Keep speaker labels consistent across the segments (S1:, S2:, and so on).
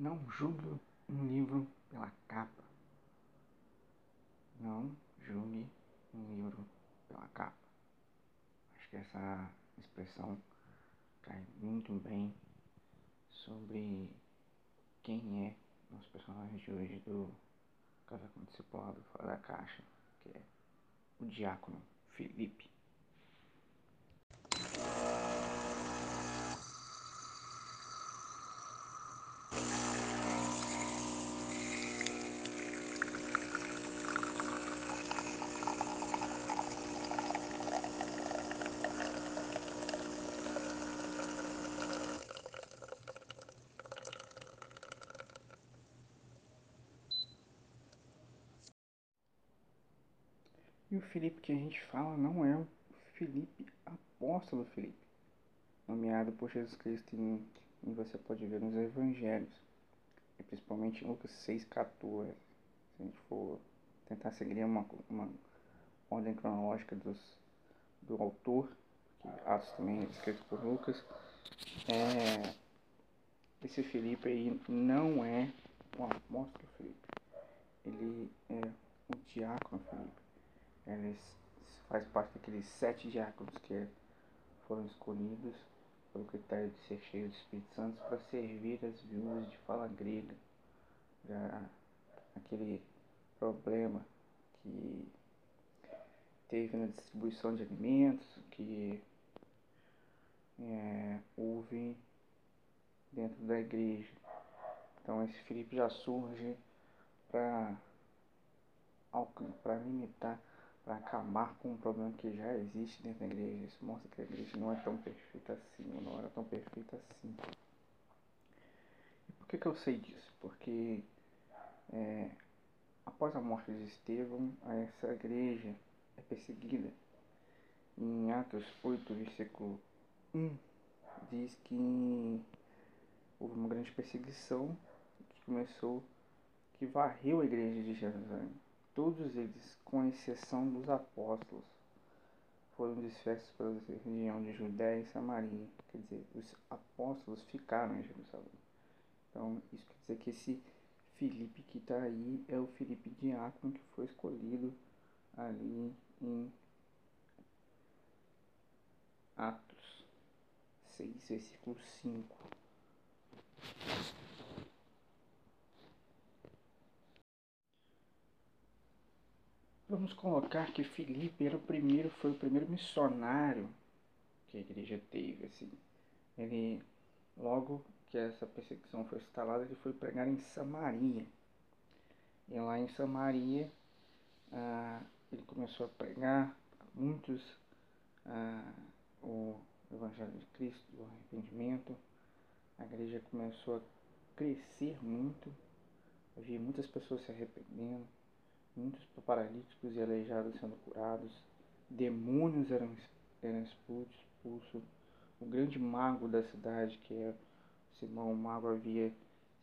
S1: Não julgue um livro pela capa. Não julgue um livro pela capa. Acho que essa expressão cai muito bem sobre quem é nosso personagem de hoje do Casa com Discipulado Fora da Caixa, que é o diácono Felipe. E o Felipe que a gente fala não é o Felipe apóstolo Felipe, nomeado por Jesus Cristo em, em você pode ver nos evangelhos, e principalmente em Lucas 6,14. Se a gente for tentar seguir uma, uma ordem cronológica dos, do autor, que Atos também é escrito por Lucas, é, esse Felipe aí não é o apóstolo Felipe, ele é o diácono Felipe. Ele faz parte daqueles sete diáconos que foram escolhidos pelo critério de ser cheio do Espírito Santo para servir as viúvas de fala grega. Já aquele problema que teve na distribuição de alimentos, que é, houve dentro da igreja. Então esse Felipe já surge para limitar para acabar com um problema que já existe dentro da igreja. Isso mostra que a igreja não é tão perfeita assim, não era tão perfeita assim. E por que, que eu sei disso? Porque é, após a morte de Estevão, essa igreja é perseguida. Em Atos 8, versículo 1, diz que houve uma grande perseguição que começou, que varreu a igreja de Jerusalém Todos eles, com exceção dos apóstolos, foram dispersos pela região de Judéia e Samaria. Quer dizer, os apóstolos ficaram em Jerusalém. Então, isso quer dizer que esse Filipe que está aí é o Filipe Diácono que foi escolhido ali em Atos 6, versículo 5. Vamos colocar que Filipe era o primeiro, foi o primeiro missionário que a igreja teve, assim. Ele, logo que essa perseguição foi instalada, ele foi pregar em Samaria. E lá em Samaria, ah, ele começou a pregar muitos ah, o Evangelho de Cristo, o arrependimento. A igreja começou a crescer muito, havia muitas pessoas se arrependendo muitos paralíticos e aleijados sendo curados, demônios eram, eram expulsos, o grande mago da cidade, que é Simão o Mago, havia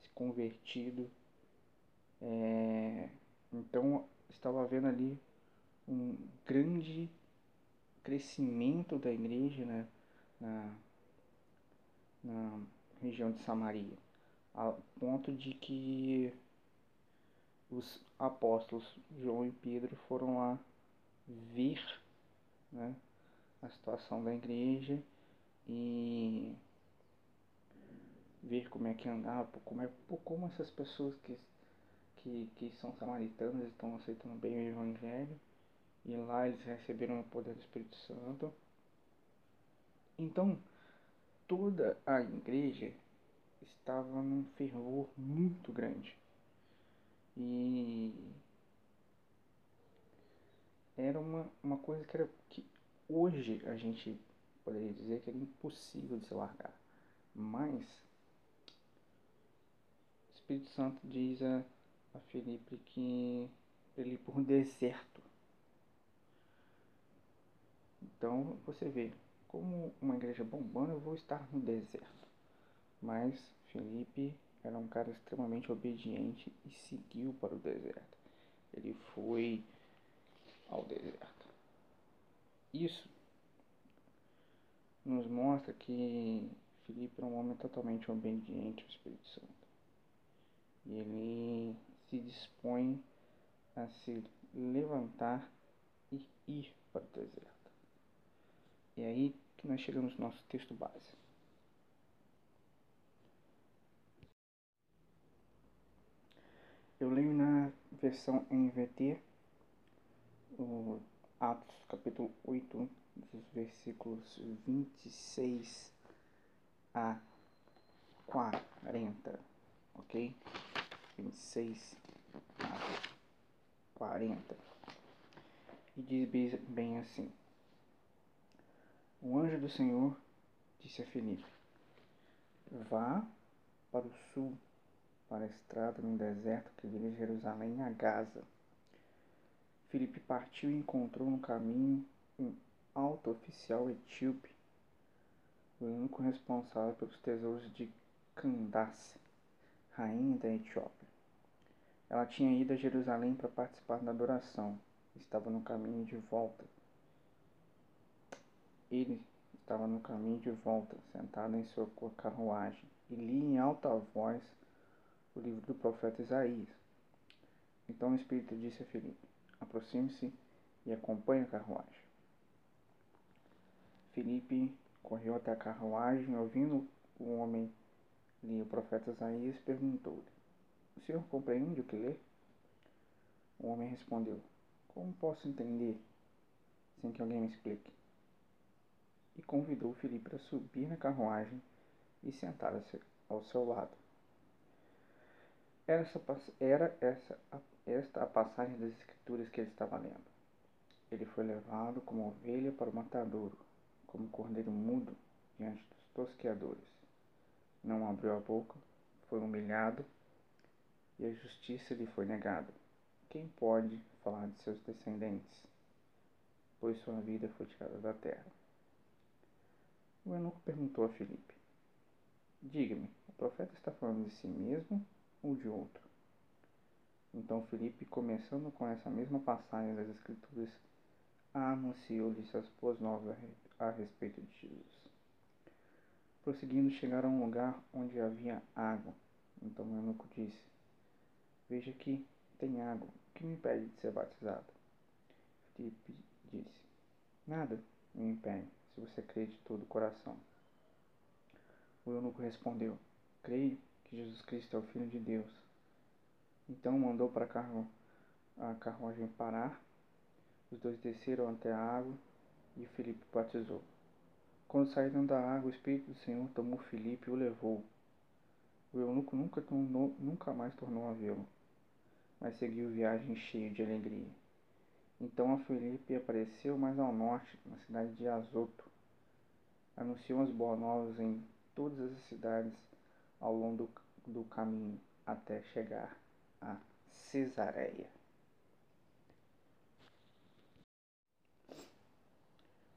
S1: se convertido. É, então estava havendo ali um grande crescimento da igreja né, na, na região de Samaria, a ponto de que os apóstolos João e Pedro foram lá ver né, a situação da igreja e ver como é que andava, como, é, como essas pessoas que, que, que são samaritanas estão aceitando bem o Evangelho. E lá eles receberam o poder do Espírito Santo. Então, toda a igreja estava num fervor muito grande. E era uma, uma coisa que, era, que hoje a gente poderia dizer que era impossível de se largar. Mas o Espírito Santo diz a, a Felipe que ele ir por um deserto. Então você vê, como uma igreja bombando, eu vou estar no deserto. Mas Felipe era um cara extremamente obediente e seguiu para o deserto. Ele foi ao deserto. Isso nos mostra que Filipe era um homem totalmente obediente ao Espírito Santo. e ele se dispõe a se levantar e ir para o deserto. E é aí que nós chegamos no nosso texto base. Eu leio na versão NVT, o Atos capítulo 8, dos versículos 26 a 40, ok? 26 a 40. E diz bem assim: O anjo do Senhor disse a Filipe: Vá para o sul para a estrada no deserto que liga Jerusalém a Gaza. Filipe partiu e encontrou no caminho um alto oficial etíope, o único responsável pelos tesouros de Candace, rainha da Etiópia. Ela tinha ido a Jerusalém para participar da adoração. Estava no caminho de volta. Ele estava no caminho de volta, sentado em sua carruagem, e lia em alta voz o livro do profeta Isaías. Então o Espírito disse a Filipe: Aproxime-se e acompanhe a carruagem. Filipe correu até a carruagem, ouvindo o homem ler o profeta Isaías, perguntou-lhe: O senhor compreende o que lê? O homem respondeu: Como posso entender sem que alguém me explique? E convidou Filipe a subir na carruagem e sentar-se ao seu lado. Essa, era essa, esta a passagem das Escrituras que ele estava lendo. Ele foi levado como ovelha para o matadouro, como cordeiro mudo diante dos tosqueadores. Não abriu a boca, foi humilhado e a justiça lhe foi negada. Quem pode falar de seus descendentes? Pois sua vida foi tirada da terra. O eunuco perguntou a Filipe: Diga-me, o profeta está falando de si mesmo ou de outro. Então Felipe, começando com essa mesma passagem das Escrituras, anunciou-lhes as boas novas a respeito de Jesus. Prosseguindo, chegaram a um lugar onde havia água. Então o eunuco disse: Veja que tem água. O que me impede de ser batizado? Felipe disse: Nada me impede, se você crê de todo o coração. O eunuco respondeu: Creio que Jesus Cristo é o Filho de Deus. Então mandou para a carruagem parar. Os dois desceram até a água e Filipe batizou. Quando saíram da água, o Espírito do Senhor tomou Filipe e o levou. O eunuco nunca, tornou, nunca mais tornou a vê-lo, mas seguiu viagem cheio de alegria. Então a Filipe apareceu mais ao norte, na cidade de Azoto. Anunciou as boas novas em todas as cidades ao longo do, do caminho até chegar a Cesareia.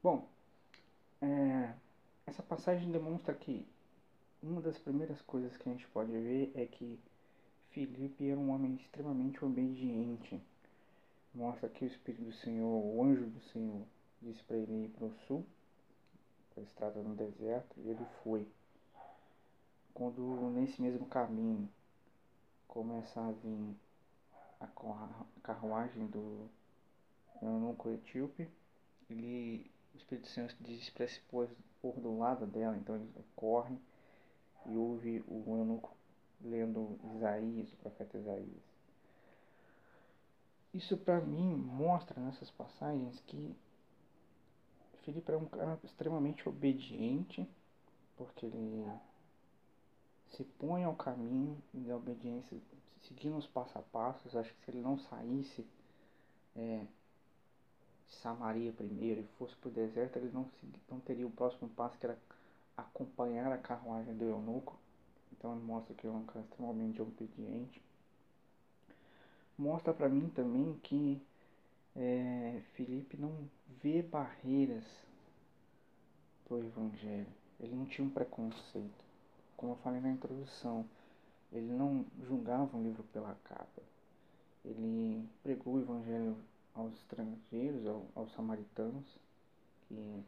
S1: Bom, é, essa passagem demonstra que uma das primeiras coisas que a gente pode ver é que Filipe era um homem extremamente obediente. Mostra que o Espírito do Senhor, o anjo do Senhor, disse para ele ir para o sul, para a estrada no deserto, e ele foi quando nesse mesmo caminho começa a vir a carruagem do eunuco etíope, ele, o Espírito Santo diz para se pôr, pôr do lado dela, então ele corre e ouve o eunuco lendo Isaías, o profeta Isaías. Isso para mim mostra nessas passagens que Filipe é um cara extremamente obediente, porque ele se põe ao caminho da obediência, seguindo os passo a passos. Acho que se ele não saísse é, de Samaria primeiro e fosse para o deserto, ele não, não teria o próximo passo que era acompanhar a carruagem do eunuco. Então ele mostra que é um cara extremamente obediente. Mostra para mim também que é, Felipe não vê barreiras para o evangelho. Ele não tinha um preconceito como eu falei na introdução, ele não julgava um livro pela capa. Ele pregou o evangelho aos estrangeiros, aos samaritanos, que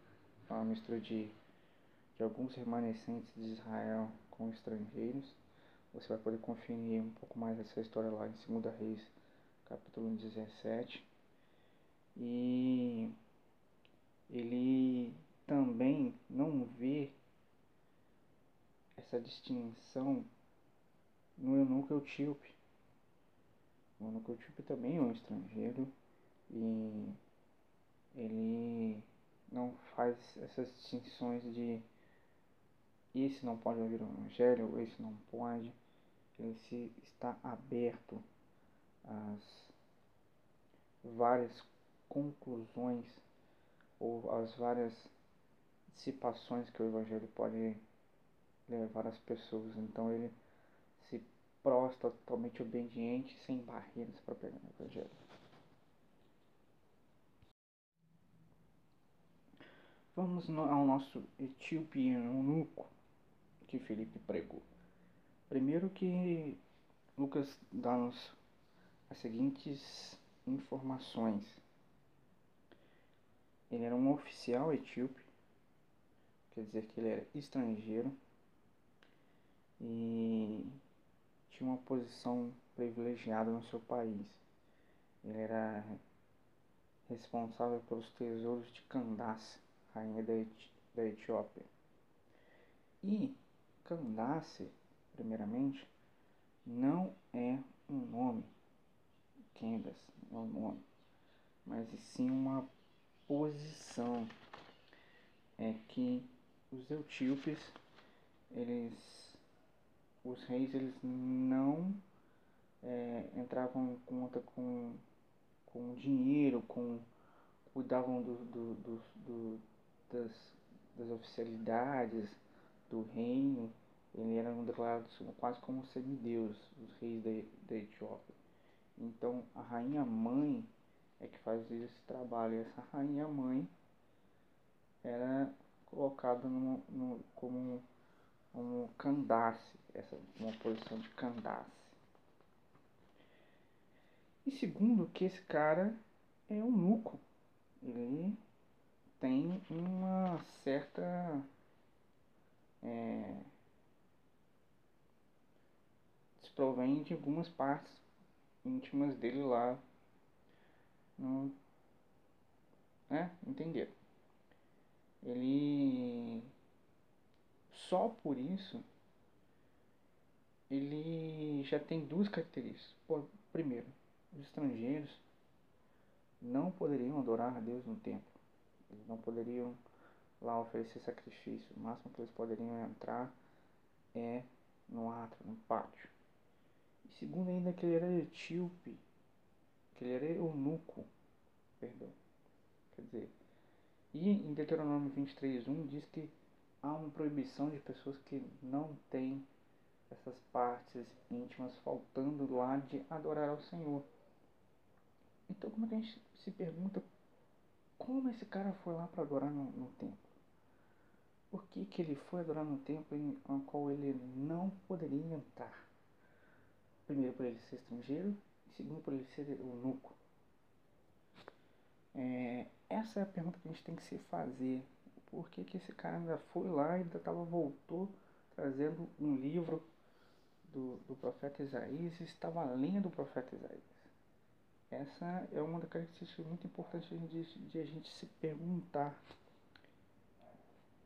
S1: é uma mistura de, de alguns remanescentes de Israel com estrangeiros. Você vai poder conferir um pouco mais dessa história lá em 2 Reis, capítulo 17. E ele também não vê essa distinção no eunuco etíope. O eunuco etíope também é um estrangeiro e ele não faz essas distinções de esse não pode ouvir o evangelho, esse não pode. Ele se está aberto às várias conclusões ou às várias dissipações que o evangelho pode levar as pessoas. Então ele se prostra totalmente obediente, sem barreiras para pegar o evangelho. Vamos ao nosso etíope eunuco que Felipe pregou. Primeiro que Lucas dá-nos as seguintes informações. Ele era um oficial etíope, quer dizer que ele era estrangeiro e tinha uma posição privilegiada no seu país. Ele era responsável pelos tesouros de Candace, rainha da, da Etiópia. E Candace, primeiramente, não é um nome, Candace é um nome, mas sim uma posição. É que os etíopes, eles, os reis, eles não é, entravam em conta com, com dinheiro, com cuidavam do, do, do, do das, das oficialidades, do reino, ele era declarado quase como semideus, os reis da, da Etiópia. Então a rainha mãe é que fazia esse trabalho. E essa rainha mãe era colocada no, no, como, como Candace, essa, uma posição de Candace. E segundo que esse cara é um nuco. Ele tem uma certa é, desprovém de algumas partes íntimas dele lá no né? Entenderam? Ele só por isso ele já tem duas características. Primeiro, os estrangeiros não poderiam adorar a Deus no templo. Eles não poderiam lá oferecer sacrifício. O máximo que eles poderiam entrar é no átrio, no pátio. E segundo ainda que ele era etíope, que ele era eunuco, perdão. Quer dizer, e em Deuteronômio 23.1 diz que há uma proibição de pessoas que não têm essas partes íntimas faltando lá de adorar ao Senhor. Então como é a gente se pergunta como esse cara foi lá para adorar no, no templo? Por que, que ele foi adorar no templo em qual ele não poderia entrar? Primeiro, por ele ser estrangeiro, e segundo, por ele ser eunuco. É, essa é a pergunta que a gente tem que se fazer. Por que, que esse cara ainda foi lá ainda tava, voltou trazendo um livro do, do profeta Isaías e estava lendo o profeta Isaías? Essa é uma das características muito importantes de, de a gente se perguntar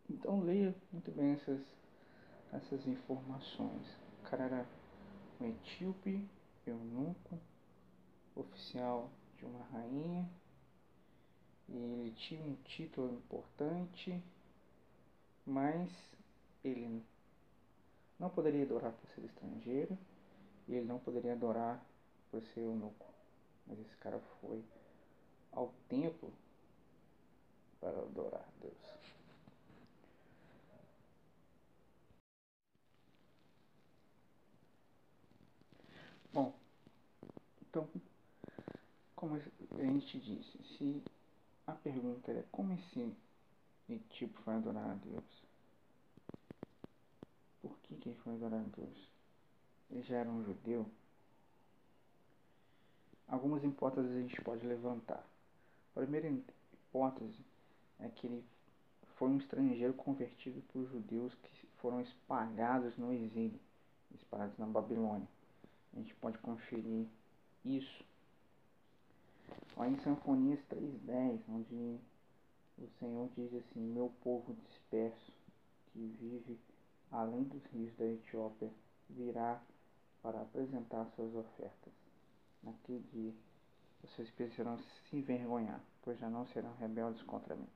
S1: então leia muito bem essas, essas informações. O cara era um etíope, eunuco, oficial de uma rainha, e ele tinha um título importante, mas ele não poderia adorar por ser estrangeiro, e ele não poderia adorar por ser eunuco. Mas esse cara foi ao templo para adorar Deus. Bom, então, como a gente disse, se a pergunta é como esse tipo foi adorar a Deus? Por que, que ele foi adorar a Deus? Ele já era um judeu? Algumas hipóteses a gente pode levantar. A primeira hipótese é que ele foi um estrangeiro convertido por judeus que foram espalhados no exílio espalhados na Babilônia. A gente pode conferir isso lá em Sanfonias 3.10, onde o Senhor diz assim, meu povo disperso, que vive além dos rios da Etiópia, virá para apresentar suas ofertas. Naquele dia, vocês precisarão se envergonhar, pois já não serão rebeldes contra mim.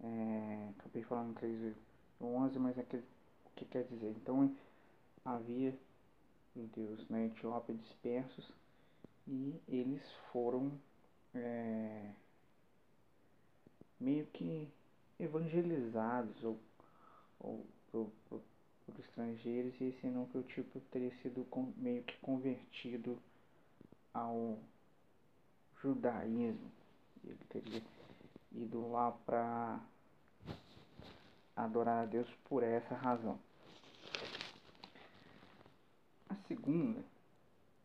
S1: É, acabei falando 3 11, mas aquele, o que quer dizer? Então, havia judeus na Etiópia dispersos e eles foram é, meio que evangelizados ou, ou por, por, por, estrangeiros e esse núcleo tipo teria sido com, meio que convertido ao judaísmo. Ele teria ido lá para adorar a Deus por essa razão. A segunda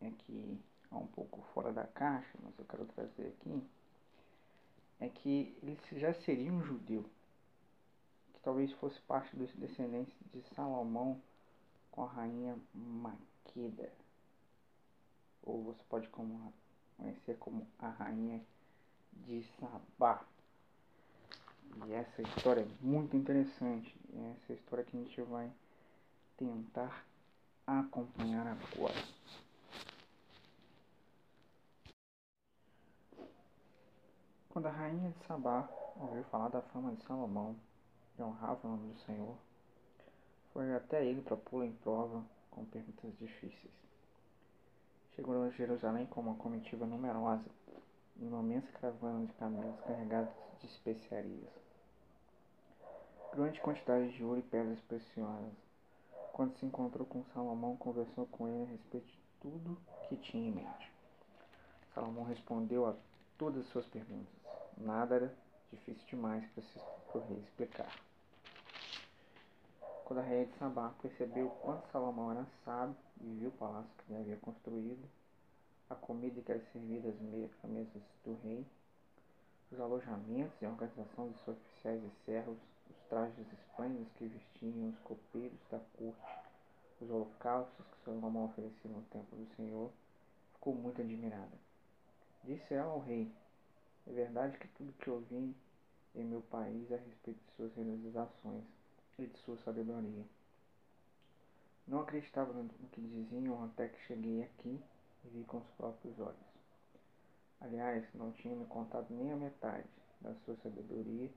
S1: é que um pouco fora da caixa, mas eu quero trazer aqui, é que ele já seria um judeu, que talvez fosse parte dos descendentes de Salomão com a rainha Maqueda, ou você pode conhecer como a rainha de Sabá. E essa história é muito interessante, essa história que a gente vai tentar acompanhar agora. Quando a rainha de Sabá ouviu falar da fama de Salomão e honrava o nome do Senhor, foi até ele para pô-lo em prova com perguntas difíceis. Chegou a Jerusalém com uma comitiva numerosa e uma imensa caravana de camelos carregados de especiarias. Grande quantidade de ouro e pedras preciosas. Quando se encontrou com Salomão, conversou com ele a respeito de tudo que tinha em mente. Salomão respondeu a todas as suas perguntas. Nada era difícil demais para o rei explicar. Quando a rainha de Sabá percebeu quanto Salomão era sábio e viu o palácio que ele havia construído, a comida que era servida às mesas do rei, os alojamentos e a organização de seus oficiais e servos, os trajes esplêndidos que vestiam os copeiros da corte, os holocaustos que Salomão oferecia no templo do Senhor, ficou muito admirada. Disse ela ao rei: é verdade que tudo que ouvi em meu país a respeito de suas realizações e de sua sabedoria. Não acreditava no que diziam até que cheguei aqui e vi com os próprios olhos. Aliás, não tinha me contado nem a metade da sua sabedoria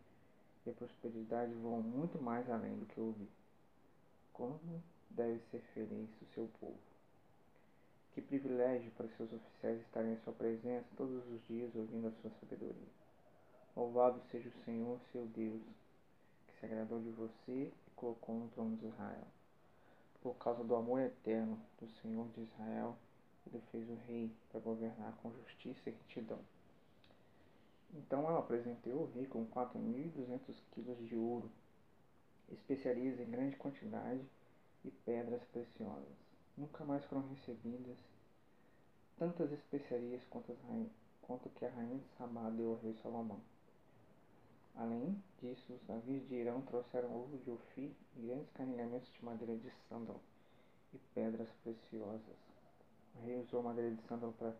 S1: e a prosperidade vão muito mais além do que ouvi. Como deve ser feliz o seu povo? Que privilégio para seus oficiais estarem em sua presença todos os dias ouvindo a sua sabedoria. Louvado seja o Senhor, seu Deus, que se agradou de você e colocou no trono de Israel. Por causa do amor eterno do Senhor de Israel, ele fez o rei para governar com justiça e retidão. Então ela apresentou o rei com 4.200 quilos de ouro, especiarias em grande quantidade e pedras preciosas nunca mais foram recebidas tantas especiarias quanto, quanto que a rainha de Sabá deu ao rei Salomão. Além disso, os navios de Irão trouxeram ovo de Ofir e grandes carregamentos de madeira de sândalo e pedras preciosas. O rei usou madeira de sândalo para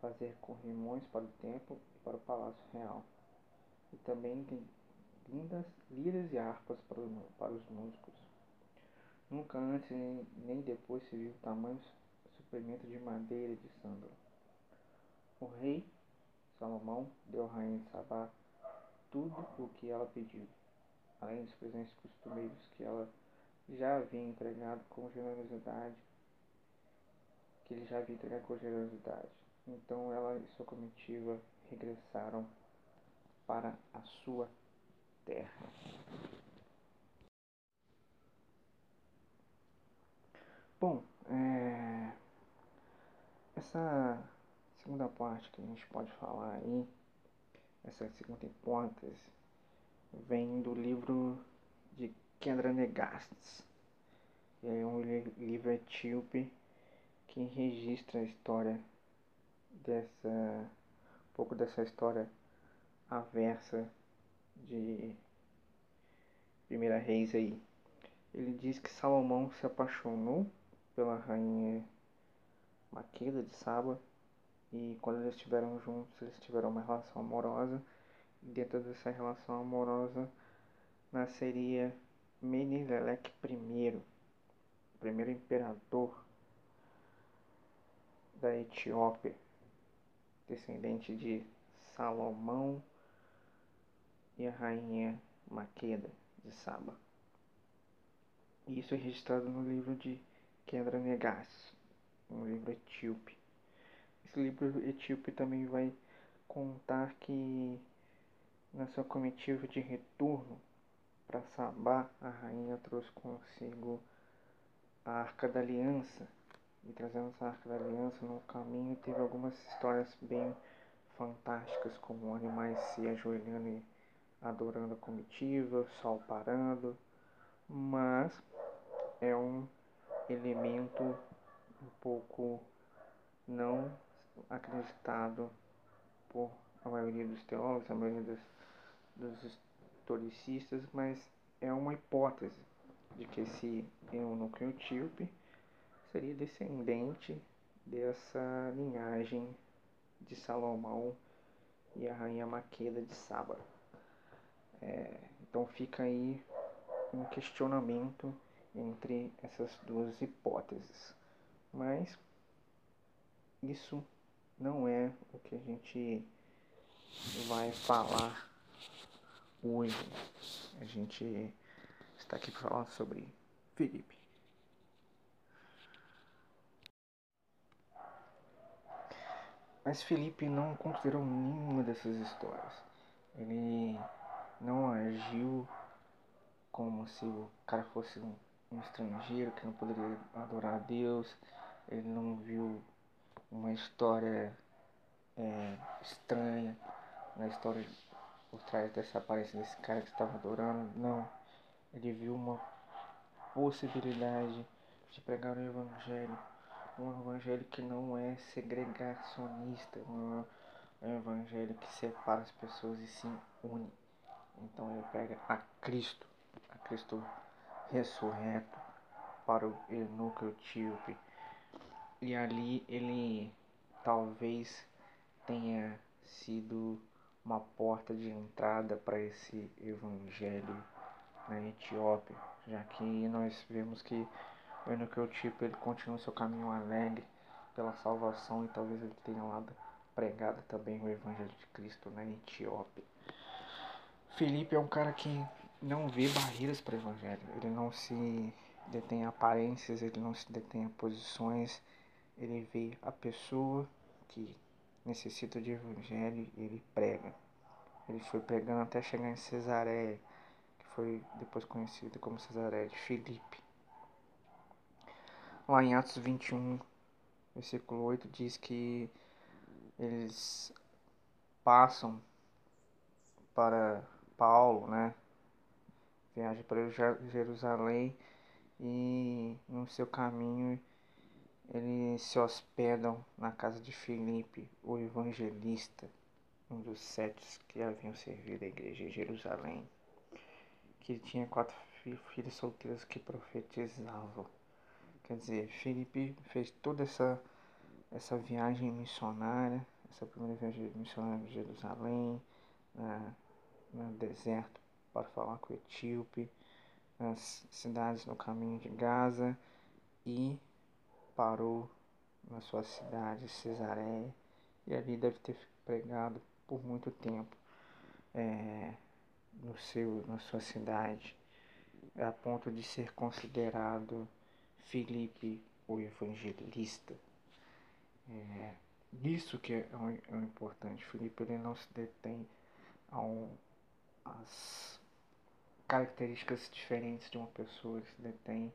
S1: fazer corrimões para o templo e para o palácio real. E também lindas liras e harpas para os músicos. Nunca antes nem depois se viu tamanho suprimento de madeira de sândalo. O rei Salomão deu à rainha de Sabá tudo o que ela pediu, além dos presentes costumeiros que ela já havia entregado com generosidade, que ele já havia entregado com generosidade. Então ela e sua comitiva regressaram para a sua terra. Bom, é... essa segunda parte que a gente pode falar aí, essa segunda hipótese, vem do livro de Kendra Negastes. É um livro etíope que registra a história dessa, um pouco dessa história aversa de Primeira Reis aí. ele diz que Salomão se apaixonou pela rainha Maqueda de Saba e quando eles estiveram juntos eles tiveram uma relação amorosa e dentro dessa relação amorosa nasceria Menelec I, o primeiro imperador da Etiópia, descendente de Salomão e a rainha Maqueda de Saba. Isso é registrado no livro de Kendra Negas, um livro etíope. Esse livro etíope também vai contar que na sua comitiva de retorno para Sabá, a rainha trouxe consigo a Arca da Aliança. E trazendo essa Arca da Aliança no caminho, teve algumas histórias bem fantásticas, como animais se ajoelhando e adorando a comitiva, sol parando, mas é um elemento um pouco não acreditado por a maioria dos teólogos, a maioria dos, dos historicistas, mas é uma hipótese de que esse eunuco etíope seria descendente dessa linhagem de Salomão e a rainha Maqueda de Saba. É, então fica aí um questionamento entre essas duas hipóteses. Mas isso não é o que a gente vai falar hoje. A gente está aqui para falar sobre Felipe. Mas Felipe não considerou nenhuma dessas histórias. Ele não agiu como se o cara fosse um, um estrangeiro que não poderia adorar a Deus. Ele não viu uma história é, estranha na história por trás dessa aparência desse cara que estava adorando. Não. Ele viu uma possibilidade de pregar o evangelho. Um evangelho que não é segregacionista, é um evangelho que separa as pessoas e se une. Então ele pega a Cristo, a Cristo ressurreto para o eunuco etíope. E ali ele talvez tenha sido uma porta de entrada para esse evangelho na Etiópia, já que nós vemos que o eunuco etíope ele continua seu caminho alegre pela salvação e talvez ele tenha lá pregado também o evangelho de Cristo na Etiópia. Felipe é um cara que não vê barreiras para o evangelho. Ele não se detém a aparências, ele não se detém a posições. Ele vê a pessoa que necessita de evangelho e ele prega. Ele foi pregando até chegar em Cesareia, que foi depois conhecida como Cesareia de Filipe. Lá em Atos 21, versículo 8, diz que eles passam para Paulo, né? Viaja para Jerusalém e no seu caminho eles se hospedam na casa de Filipe, o evangelista, um dos sete que haviam servido a igreja de Jerusalém, que tinha quatro filhas solteiras que profetizavam. Quer dizer, Filipe fez toda essa, essa viagem missionária, essa primeira viagem missionária de Jerusalém, na, no deserto para falar com o etíope, nas cidades no caminho de Gaza e parou na sua cidade, Cesareia, e ali deve ter pregado por muito tempo é, no seu, na sua cidade, a ponto de ser considerado Filipe o Evangelista. É, isso que é o, é o importante. Filipe ele não se detém a um as características diferentes de uma pessoa que se detém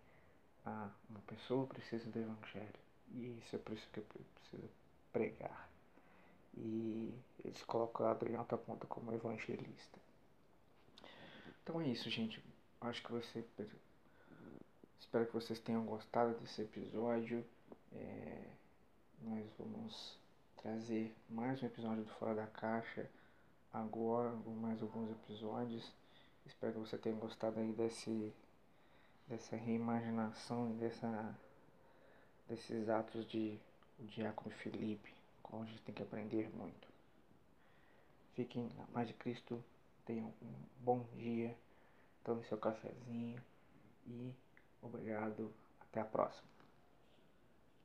S1: a uma pessoa precisa do evangelho. E isso é por isso que eu preciso pregar. E eles colocam em alta ponta como evangelista. Então é isso gente. Acho que você espero que vocês tenham gostado desse episódio. É, nós vamos trazer mais um episódio do Fora da Caixa agora mais alguns episódios. Espero que você tenha gostado aí desse, dessa reimaginação, dessa, desses atos de o diácono Felipe, com a gente tem que aprender muito. Fiquem na paz de Cristo, tenham um bom dia, tome seu cafezinho e obrigado, até a próxima.